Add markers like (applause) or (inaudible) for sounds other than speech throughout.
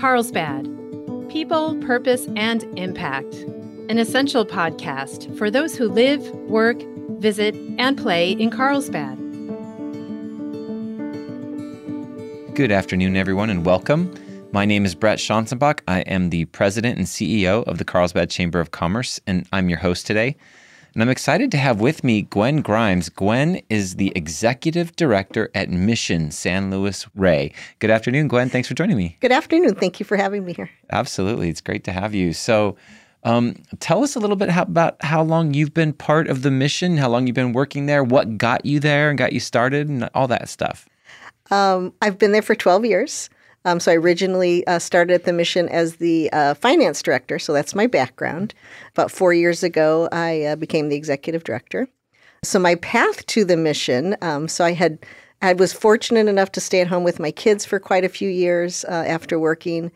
Carlsbad People, Purpose, and Impact. An essential podcast for those who live, work, visit, and play in Carlsbad. Good afternoon, everyone, and welcome. My name is Brett Schanzenbach. I am the president and CEO of the Carlsbad Chamber of Commerce, and I'm your host today. And I'm excited to have with me Gwen Grimes. Gwen is the executive director at Mission San Luis Rey. Good afternoon, Gwen. Thanks for joining me. Good afternoon. Thank you for having me here. Absolutely. It's great to have you. So, um, tell us a little bit how, about how long you've been part of the mission, how long you've been working there, what got you there and got you started, and all that stuff. Um, I've been there for 12 years. Um, so I originally uh, started at the mission as the uh, finance director, so that's my background. About four years ago, I uh, became the executive director. So my path to the mission, um, so I had I was fortunate enough to stay at home with my kids for quite a few years uh, after working,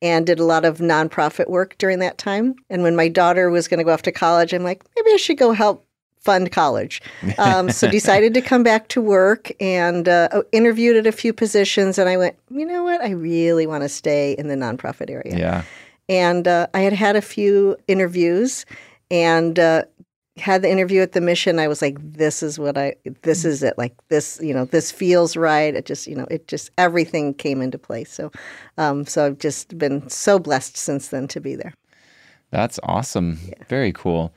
and did a lot of nonprofit work during that time. And when my daughter was going to go off to college, I'm like, maybe I should go help fund college. (laughs) Um, so decided to come back to work and uh, oh, interviewed at a few positions. And I went, you know what? I really want to stay in the nonprofit area. Yeah. And uh, I had had a few interviews and uh, had the interview at the mission. I was like, this is what I, this is it. Like this, you know, this feels right. It just, you know, it just, everything came into place. So, um, so I've just been so blessed since then to be there. That's awesome. Yeah. Very cool.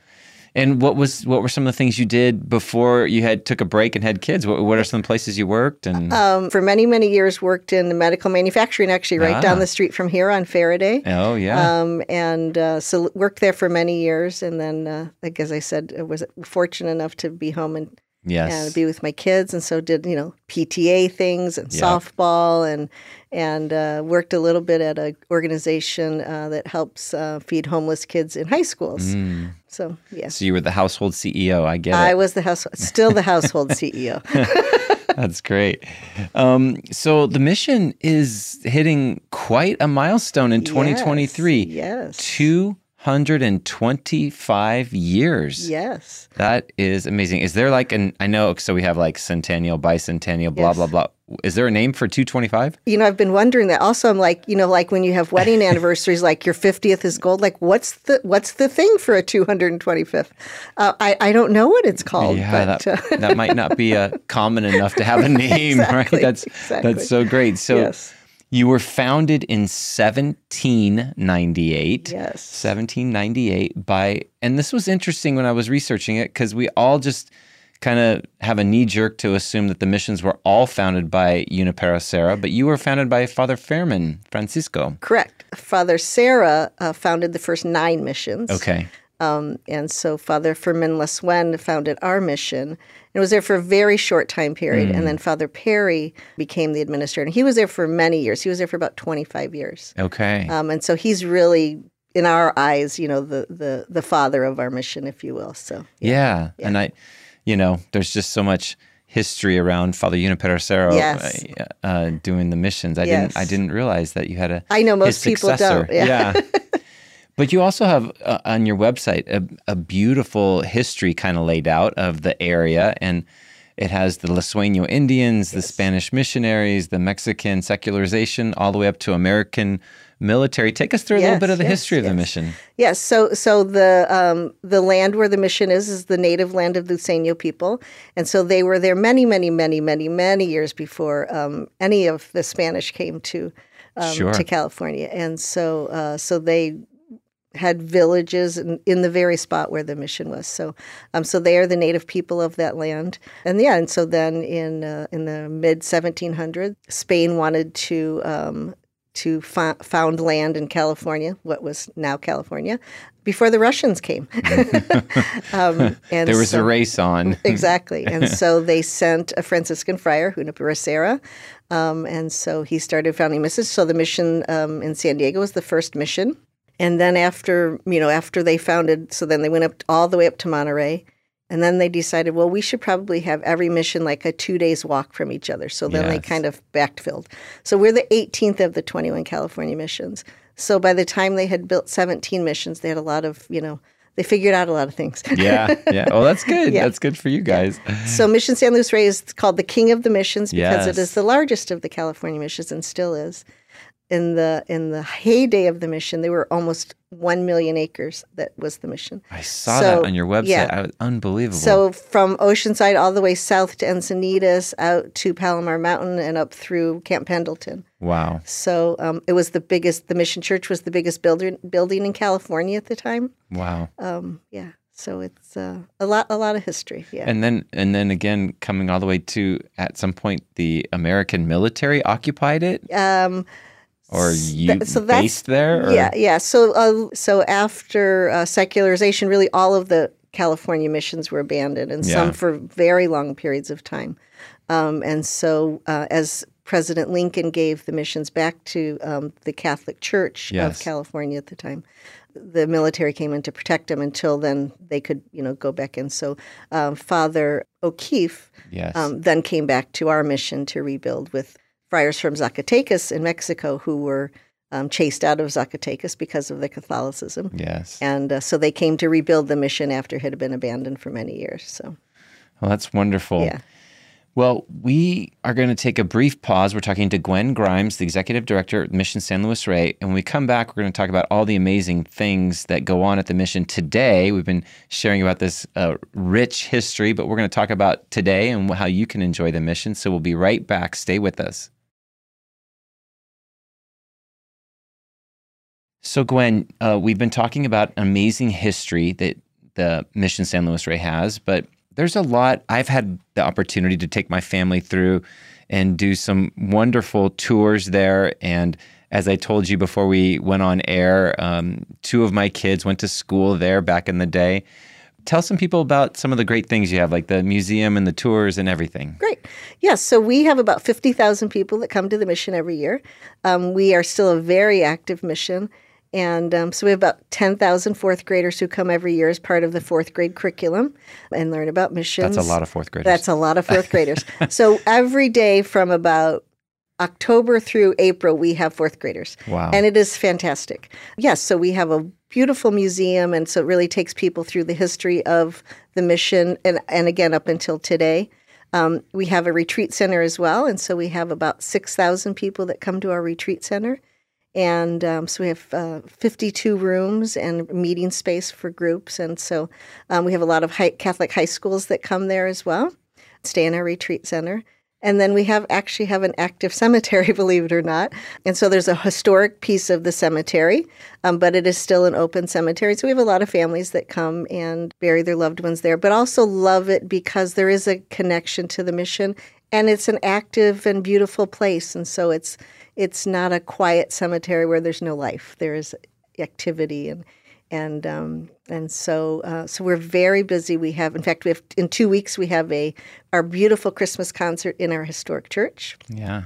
And what was what were some of the things you did before you had took a break and had kids? What, what are some places you worked? And um, for many many years, worked in the medical manufacturing, actually right ah. down the street from here on Faraday. Oh yeah. Um, and uh, so worked there for many years, and then uh, like as I said, I was fortunate enough to be home and yes. and be with my kids, and so did you know PTA things and yep. softball and and uh, worked a little bit at an organization uh, that helps uh, feed homeless kids in high schools. Mm. So yeah. So you were the household CEO. I get it. I was the house, still the household (laughs) CEO. (laughs) That's great. Um, so the mission is hitting quite a milestone in 2023. Yes. yes. 225 years. Yes. That is amazing. Is there like an, I know, so we have like centennial, bicentennial, blah, yes. blah, blah. Is there a name for 225? You know, I've been wondering that. Also, I'm like, you know, like when you have wedding (laughs) anniversaries, like your 50th is gold. Like, what's the what's the thing for a 225th? Uh, I I don't know what it's called. Yeah, but, that, uh, that might not be uh, common enough to have a (laughs) name, exactly, right? That's exactly. that's so great. So. Yes. You were founded in 1798. Yes. 1798 by, and this was interesting when I was researching it because we all just kind of have a knee jerk to assume that the missions were all founded by Junipero Serra, but you were founded by Father Fermin Francisco. Correct. Father Serra uh, founded the first nine missions. Okay. Um, and so Father Fermin Lasuen founded our mission. It was there for a very short time period. Mm. And then Father Peyri became the administrator. And he was there for many years. He was there for about 25 years. Okay. Um, and so he's really in our eyes, you know, the the the father of our mission, if you will. So yeah, yeah. yeah. and I, you know, there's just so much history around Father Junipero Serra yes. uh, uh, doing the missions. I yes. didn't I didn't realize that you had a I know most people don't. Yeah. yeah. (laughs) But you also have uh, on your website a, a beautiful history kind of laid out of the area and it has the Luiseño Indians, yes. the Spanish missionaries, the Mexican secularization, all the way up to American military. Take us through a yes, little bit of the yes, history of the mission. Yes. So, so the um, the land where the mission is is the native land of the Luiseño people, and so they were there many, many, many, many, many years before um, any of the Spanish came to um, sure. to California, and so uh, so they had villages in, in, the very spot where the mission was. So, um, so they are the native people of that land, and yeah, and so then in uh, in the mid 1700s, Spain wanted to um, to found land in California, what was now California, before the Russians came. (laughs) um, and there was so, a race on. (laughs) exactly. And so they sent a Franciscan friar, Junipero Serra, um, and so he started founding missions. So the mission um, in San Diego was the first mission. And then after, you know, after they founded, so then they went up all the way up to Monterey. And then they decided, well, we should probably have every mission like a two days walk from each other. So then yes. they kind of backfilled. So we're the 18th of the 21 California missions. So by the time they had built 17 missions, they had a lot of, you know, they figured out a lot of things. yeah, yeah. (laughs) Well, that's good. Yeah. That's good for you guys. So Mission San Luis Rey is called the King of the Missions because yes. it is the largest of the California missions and still is in the in the heyday of the mission, there were almost one million acres. That was the mission. I saw So, that on your website. yeah. I was unbelievable. So from Oceanside all the way south to Encinitas, out to Palomar Mountain, and up through Camp Pendleton. wow. So um, it was the biggest. The mission church was the biggest builder, building in California at the time. Wow. Um, yeah. So it's uh, a lot, a lot of history. Yeah. And then and then again coming all the way to at some point the American military occupied it um, or you so that's- based there or Yeah, yeah. So, uh, so after uh, secularization, really all of the California missions were abandoned, and Yeah. some for very long periods of time. Um, and so, uh, as President Lincoln gave the missions back to um, the Catholic Church Yes. of California at the time, the military came in to protect them. Until then, they could, you know, go back in. So, um, Father O'Keefe Yes. um, then came back to our mission to rebuild with friars from Zacatecas in Mexico who were um, chased out of Zacatecas because of the Catholicism. yes. And uh, so they came to rebuild the mission after it had been abandoned for many years. So, Well, that's wonderful. yeah. Well, we are going to take a brief pause. We're talking to Gwen Grimes, the executive director at Mission San Luis Rey. And when we come back, we're going to talk about all the amazing things that go on at the mission today. We've been sharing about this uh, rich history, but we're going to talk about today and how you can enjoy the mission. So we'll be right back. Stay with us. So, Gwen, uh, we've been talking about amazing history that the Mission San Luis Rey has, but there's a lot. I've had the opportunity to take my family through and do some wonderful tours there. And as I told you before we went on air, um, two of my kids went to school there back in the day. Tell some people about some of the great things you have, like the museum and the tours and everything. Great. Yes. so we have about 50,000 people that come to the mission every year. Um, we are still a very active mission. And um, so we have about 10,000 fourth graders who come every year as part of the fourth grade curriculum and learn about missions. That's a lot of fourth graders. That's a lot of fourth graders. (laughs) so every day from about October through April, we have fourth graders. wow. And it is fantastic. Yes, so we have a beautiful museum, and so it really takes people through the history of the mission and, and again up until today. Um, we have a retreat center as well, and so we have about 6,000 people that come to our retreat center. And um, so we have uh, 52 rooms and meeting space for groups. And so um, we have a lot of high, Catholic high schools that come there as well, stay in our retreat center. And then we have actually have an active (laughs) cemetery, believe it or not. And so there's a historic piece of the cemetery, um, but it is still an open cemetery. So we have a lot of families that come and bury their loved ones there, but also love it because there is a connection to the mission, and it's an active and beautiful place. And so it's it's not a quiet cemetery where there's no life. There is activity and and um, and so uh, so we're very busy. We have, in fact, we have in two weeks we have a our beautiful Christmas concert in our historic church. yeah.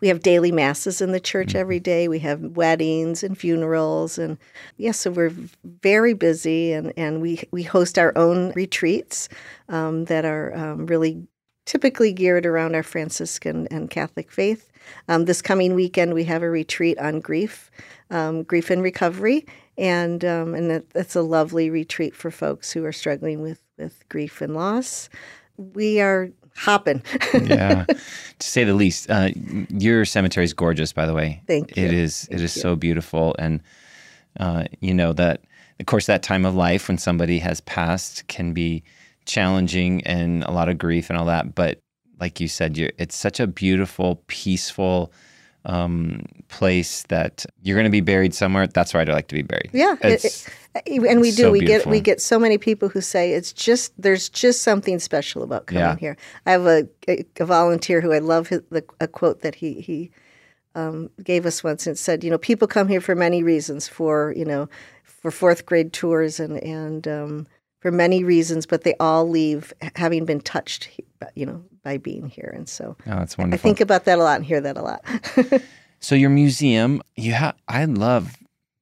We have daily masses in the church every day. We have weddings and funerals, and yes, so we're very busy, and, and we we host our own retreats um, that are um, really typically geared around our Franciscan and Catholic faith. Um, this coming weekend, we have a retreat on grief, um, grief and recovery, and um, and that, that's a lovely retreat for folks who are struggling with with grief and loss. We are hopping. (laughs) yeah, to say the least. Uh, your cemetery is gorgeous, by the way. Thank you. It is. It Thank is you. so beautiful, and uh, you know that, of course, that time of life when somebody has passed can be challenging and a lot of grief and all that. But like you said, you're, it's such a beautiful, peaceful um, place that you're going to be buried somewhere. That's where I'd like to be buried. Yeah, it- It's- and we do. so we get we get so many people who say it's just there's just something special about coming Yeah. here. I have a, a, a volunteer who I love his, the, a quote that he he um, gave us once and said, you know, people come here for many reasons, for you know, for fourth grade tours and and um, for many reasons, but they all leave having been touched, you know, by being here. And so oh, it's I think about that a lot and hear that a lot. (laughs) So your museum, you have I love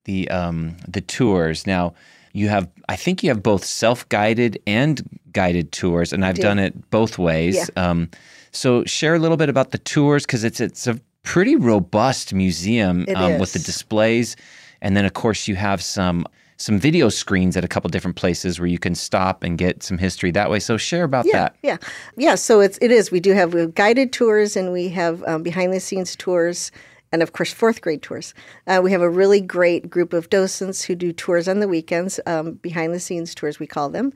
the um the tours. Now, you have I think you have both self-guided and guided tours and I've do. done it both ways. Um so share a little bit about the tours cuz it's it's a pretty robust museum um, with the displays and then of course you have some some video screens at a couple different places where you can stop and get some history that way. So share about yeah, that. Yeah, yeah. So it's it is. We do have, we have guided tours and we have um, behind the scenes tours, and of course fourth grade tours. Uh, we have a really great group of docents who do tours on the weekends, um, behind the scenes tours we call them,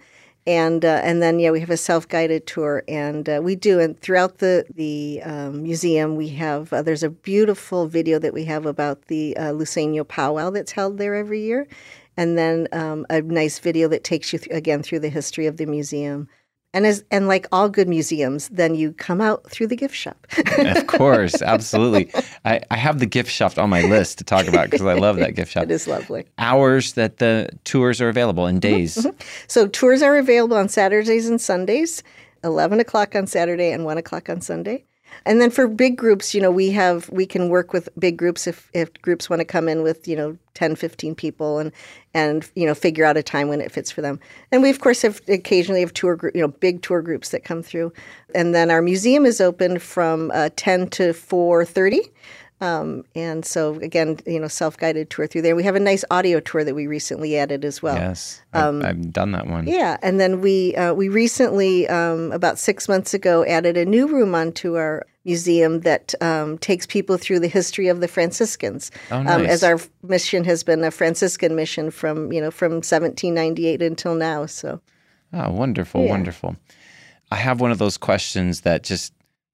and uh, and then yeah we have a self guided tour, and uh, we do and throughout the the um, museum we have uh, there's a beautiful video that we have about the uh, Luiseño powwow that's held there every year, and then um, a nice video that takes you th- again through the history of the museum. And as and like all good museums, then you come out through the gift shop. of course, (laughs) absolutely. I, I have the gift shop on my list to talk about because I love that gift shop. (laughs) it is lovely. Hours that the tours are available and days. So tours are available on Saturdays and Sundays, 11 o'clock on Saturday and 1 o'clock on Sunday. And then for big groups, you know, we have we can work with big groups if, if groups want to come in with, you know, 10, 15 people and and you know, figure out a time when it fits for them. And we of course have occasionally have tour group, you know, big tour groups that come through. And then our museum is open from uh, 10 to 4:30. Um, and so again, you know, self-guided tour through there. We have a nice audio tour that we recently added as well. Yes, I've, I've done that one. Yeah, and then we uh, we recently, um, about six months ago, added a new room onto our museum that um, takes people through the history of the Franciscans. Oh, um, nice. as our mission has been a Franciscan mission from you know from 1798 until now. So Oh, wonderful, Yeah. wonderful. I have one of those questions that just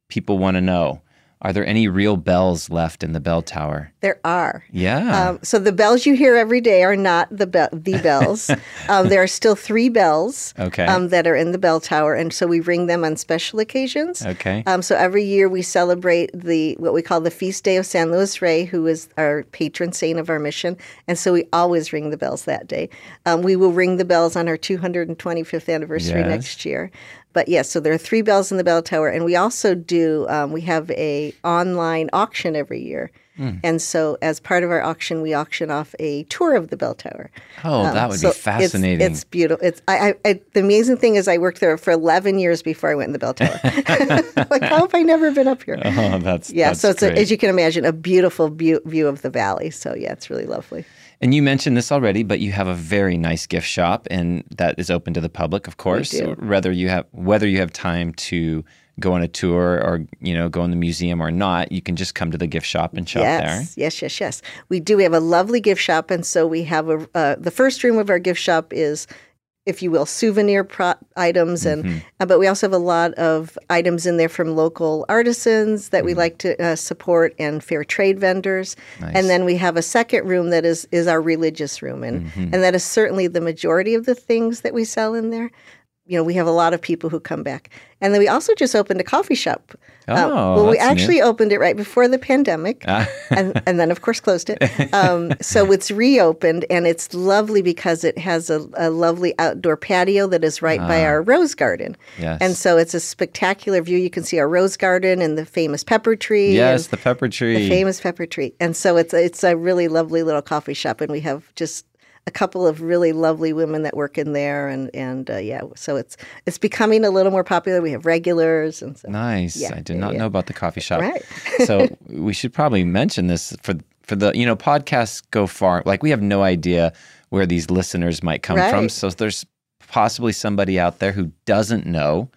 people want to know. Are there any real bells left in the bell tower? there are. Yeah. Um, so the bells you hear every day are not the be- the (laughs) bells. um, there are still three bells Okay. um, that are in the bell tower, and so we ring them on special occasions. okay. Um, so every year we celebrate the what we call the feast day of San Luis Rey, who is our patron saint of our mission, and so we always ring the bells that day. Um, we will ring the bells on our 225th anniversary Yes. next year. But yes, so there are three bells in the bell tower, and we also do um, we have a online auction every year. Hmm. And so, as part of our auction, we auction off a tour of the bell tower. oh, that Um, would so be fascinating. It's, beautiful. It's I, I, I. The amazing thing is, I worked there for eleven years before I went in the bell tower. (laughs) (laughs) like, how have I never been up here? oh, that's yeah, That's so it's a, as you can imagine, a beautiful view, view of the valley. So yeah, it's really lovely. And you mentioned this already, but you have a very nice gift shop, and that is open to the public, of course. Whether you have whether you have time to go on a tour or you know go in the museum or not, you can just come to the gift shop and shop there. yes, yes, yes, yes. We do. We have a lovely gift shop, and so we have a. Uh, the first room of our gift shop is, if you will, souvenir pro- items, and Mm-hmm. uh, but we also have a lot of items in there from local artisans that Mm-hmm. we like to uh, support and fair trade vendors. Nice. And then we have a second room that is is our religious room, and Mm-hmm. and that is certainly the majority of the things that we sell in there. You know, we have a lot of people who come back, and then we also just opened a coffee shop. Oh, Uh, Oh, well, we that's new. actually opened it right before the pandemic, Ah. (laughs) and and then of course closed it. (laughs) Um, so it's reopened, and it's lovely because it has a, a lovely outdoor patio that is right by our rose garden. Yes. And so it's a spectacular view. You can see our rose garden and the famous pepper tree. Yes, the pepper tree. the famous pepper tree. And so it's it's a really lovely little coffee shop, and we have just a couple of really lovely women that work in there, and and uh, yeah, so it's it's becoming a little more popular. We have regulars, and so Nice. Yeah, I did not yeah. know about the coffee shop. Right. (laughs) so (laughs) we should probably mention this for for the you know podcasts go far. Like we have no idea where these listeners might come from. So there's possibly somebody out there who doesn't know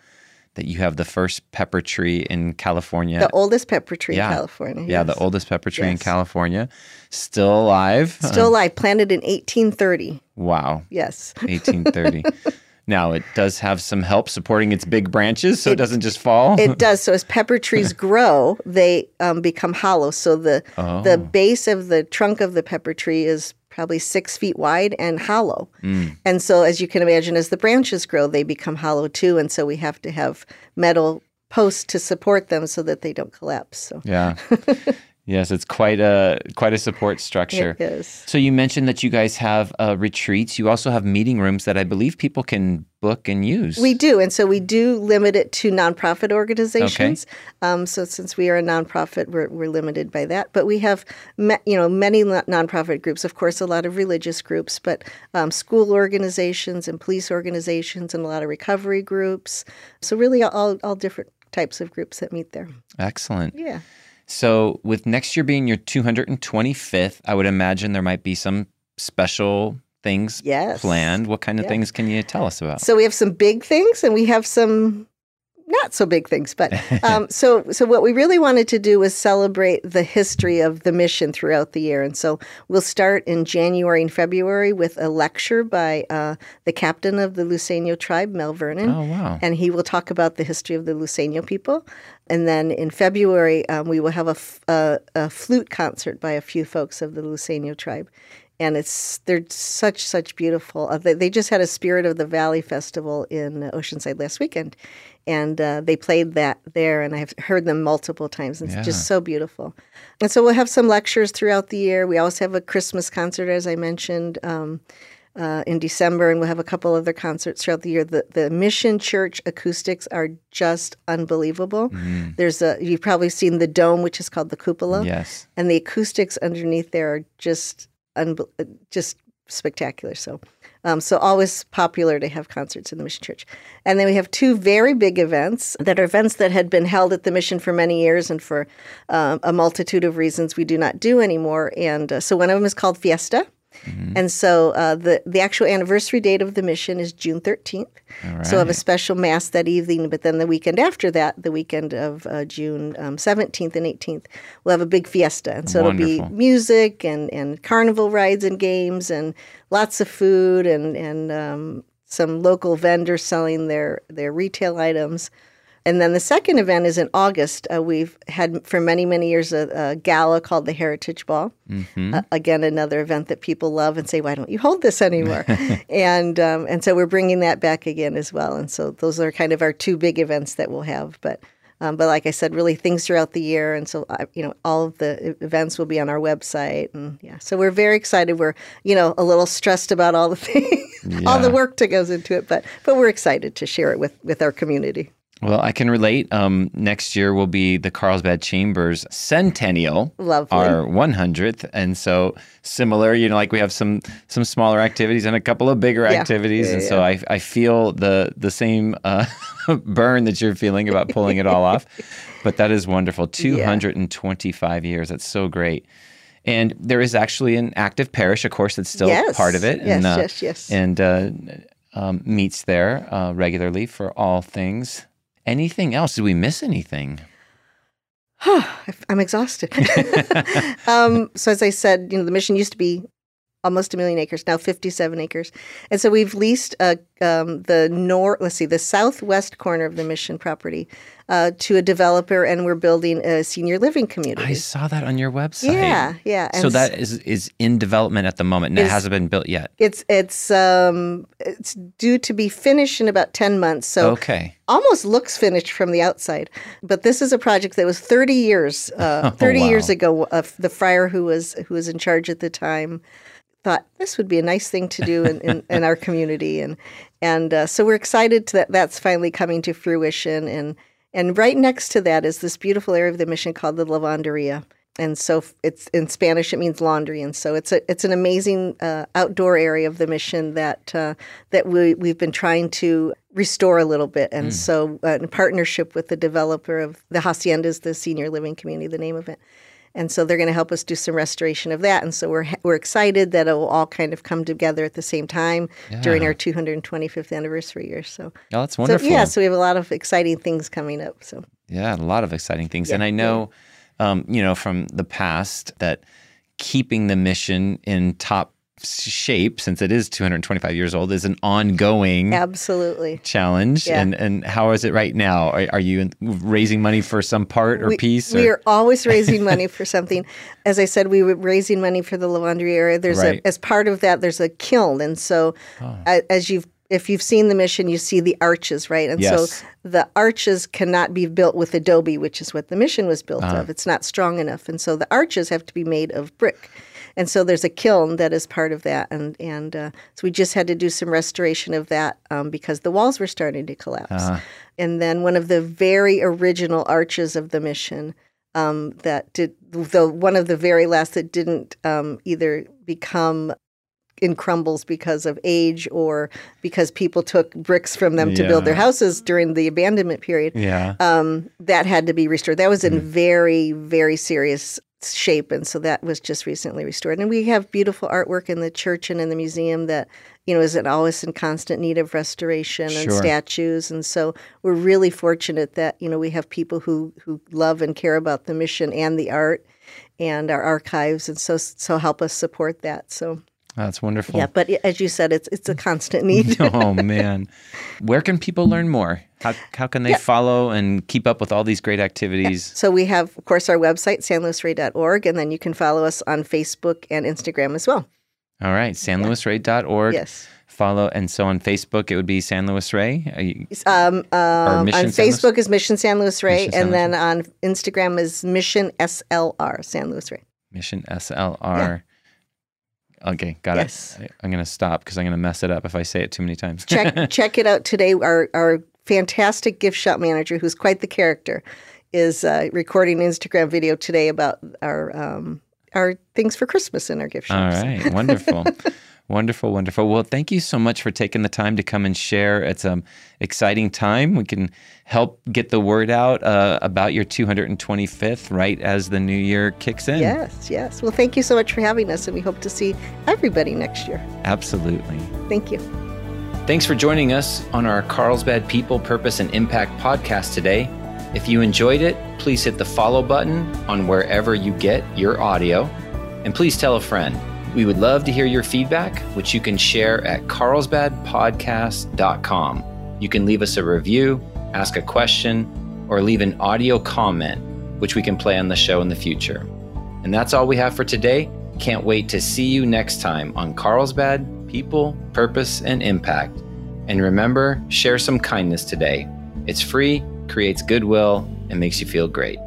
that you have the first pepper tree in California. the oldest pepper tree Yeah. in California. yeah, the oldest pepper tree in California, still alive. still alive, planted in 1830. wow, Yes. (laughs) 1830. now it does have some help supporting its big branches, so it, doesn't just fall. It (laughs) does. So as pepper trees (laughs) grow, they um, become hollow. So the Oh. the base of the trunk of the pepper tree is probably six feet wide and hollow. Mm. And so, as you can imagine, as the branches grow, they become hollow too. And so we have to have metal posts to support them so that they don't collapse. So Yeah. (laughs) yes, it's quite a quite a support structure. it is. So you mentioned that you guys have uh, retreats. You also have meeting rooms that I believe people can book and use. We do, and so we do limit it to nonprofit organizations. Um, so since we are a nonprofit, we're, we're limited by that. But we have, ma- you know, many non- nonprofit groups. Of course, a lot of religious groups, but um, school organizations and police organizations, and a lot of recovery groups. So really, all all different types of groups that meet there. Excellent. Yeah. So with next year being your 225th, I would imagine there might be some special things Yes. planned. What kind of things can you tell us about? So we have some big things, and we have some not so big things. But (laughs) um, so so what we really wanted to do was celebrate the history of the mission throughout the year, and so we'll start in January and February with a lecture by uh, the captain of the Luiseño tribe, Mel Vernon. Oh, wow. And he will talk about the history of the Luiseño people. And then in February, um, we will have a, f- a, a flute concert by a few folks of the Luiseño tribe. And it's they're such such beautiful. Uh, they, they just had a Spirit of the Valley festival in Oceanside last weekend, and uh, they played that there. And I've heard them multiple times. And it's just so beautiful. And so we'll have some lectures throughout the year. We always have a Christmas concert, as I mentioned. Um, uh, in December, and we'll have a couple other concerts throughout the year. The the Mission Church acoustics are just unbelievable. There's a you've probably seen the dome, which is called the cupola, Yes. and the acoustics underneath there are just unbe- uh, just spectacular. So. Um, so always popular to have concerts in the Mission Church, and then we have two very big events that are events that had been held at the Mission for many years, and for um, a multitude of reasons we do not do anymore. And uh, so one of them is called Fiesta, and so uh, the the actual anniversary date of the mission is June 13th. So we'll have a special mass that evening, but then the weekend after that, the weekend of uh, June um, 17th and 18th, we'll have a big fiesta. And so it'll be music and, and carnival rides and games and lots of food and, and um, some local vendors selling their, their retail items. And then the second event is in August. Uh, we've had for many, many years a, a gala called the Heritage Ball. Uh, again, another event that people love and say, "Why don't you hold this anymore?" (laughs) and um, and so we're bringing that back again as well. And so those are kind of our two big events that we'll have. But um, but like I said, really things throughout the year, and so uh, you know all of the events will be on our website, and yeah, so we're very excited. We're you know a little stressed about all the (laughs) things, all the work that goes into it, but but we're excited to share it with with our community. Well, I can relate. Um, next year will be the Carlsbad Chambers centennial, Lovely. our 100th, and so similar. You know, like we have some some smaller activities and a couple of bigger Yeah. activities, Yeah, and so I I feel the the same uh, (laughs) burn that you're feeling about pulling it all off. (laughs) But that is wonderful. 225 years. That's so great. And there is actually an active parish, of course, that's still Yes. part of it. Yes, and, uh, yes, yes. And uh, um, meets there uh, regularly for all things. Anything else? Did we miss anything? (sighs) I'm exhausted. (laughs) um, so as I said, you know, the mission used to be almost a million acres, now 57 acres, and so we've leased uh, um, the north. Let's see, the southwest corner of the mission property uh, to a developer, and we're building a senior living community. I saw that on your website. yeah, yeah. So that is is in development at the moment, and it hasn't been built yet. it's it's um, it's due to be finished in about 10 months. So Okay. almost looks finished from the outside. But this is a project that was 30 years, uh, (laughs) 30 wow. years ago. The friar who was who was in charge at the time thought this would be a nice thing to do in, in, in our community, and and uh, so we're excited that that's finally coming to fruition. And and right next to that is this beautiful area of the mission called the Lavanderia. And so it's in Spanish it means laundry, and so it's a it's an amazing uh, outdoor area of the mission that uh, that we we've been trying to restore a little bit, and so uh, in partnership with the developer of the haciendas, the senior living community, the name of it, and so they're going to help us do some restoration of that, and so we're we're excited that it will all kind of come together at the same time during our 225th anniversary year. So, Oh, that's so wonderful. yeah, so we have a lot of exciting things coming up. So Yeah, a lot of exciting things. Yeah, and I know, um, you know, from the past that keeping the mission in top shape, since it is 225 years old, is an ongoing absolutely. challenge. Yeah. And and how is it right now? Are, are you raising money for some part or we, piece? We or- are always (laughs) raising money for something. As I said, we were raising money for the laundry area. There's Right. a as part of that, there's a kiln, and so Oh. as you've if you've seen the mission, you see the arches, right? And Yes. so the arches cannot be built with adobe, which is what the mission was built Uh-huh. of. It's not strong enough, and so the arches have to be made of brick. And so there's a kiln that is part of that, and and uh, so we just had to do some restoration of that um, because the walls were starting to collapse. Uh-huh. And then one of the very original arches of the mission um, that did the one of the very last that didn't um, either become in crumbles because of age or because people took bricks from them to build their houses during the abandonment period yeah. um, that had to be restored. That was Mm. in very, very serious shape. And so that was just recently restored. And we have beautiful artwork in the church and in the museum that, you know, is at always in constant need of restoration and Sure. statues. And so we're really fortunate that, you know, we have people who, who love and care about the mission and the art and our archives and so so help us support that. So That's wonderful. yeah, but as you said, it's it's a constant need. (laughs) oh man, where can people learn more? How how can they Yeah. follow and keep up with all these great activities? So we have, of course, our website, sanluisrey.org, and then you can follow us on Facebook and Instagram as well. All right, sanluisrey.org. Yes. Follow and so on Facebook it would be San Luis Rey. You- Um, um, on San Luis- Facebook is Mission San Luis Rey, Mission and Luis then on Instagram is Mission SLR San Luis Rey. Mission SLR. Okay, got Yes. it. I'm gonna stop because I'm gonna mess it up if I say it too many times. (laughs) Check check it out today. Our our fantastic gift shop manager, who's quite the character, is uh, recording an Instagram video today about our um, our things for Christmas in our gift All shops. right, wonderful. (laughs) Wonderful, wonderful. Well, thank you so much for taking the time to come and share. It's an exciting time. We can help get the word out uh, about your 225th right as the new year kicks in. Yes, yes. Well, thank you so much for having us, and we hope to see everybody next year. Absolutely. Thank you. Thanks for joining us on our Carlsbad People, Purpose, and Impact podcast today. If you enjoyed it, please hit the follow button on wherever you get your audio. And please tell a friend. We would love to hear your feedback, which you can share at carlsbadpodcast.com. You can leave us a review, ask a question, or leave an audio comment, which we can play on the show in the future. And that's all we have for today. Can't wait to see you next time on Carlsbad People, Purpose, and Impact. And remember, share some kindness today. It's free, creates goodwill, and makes you feel great.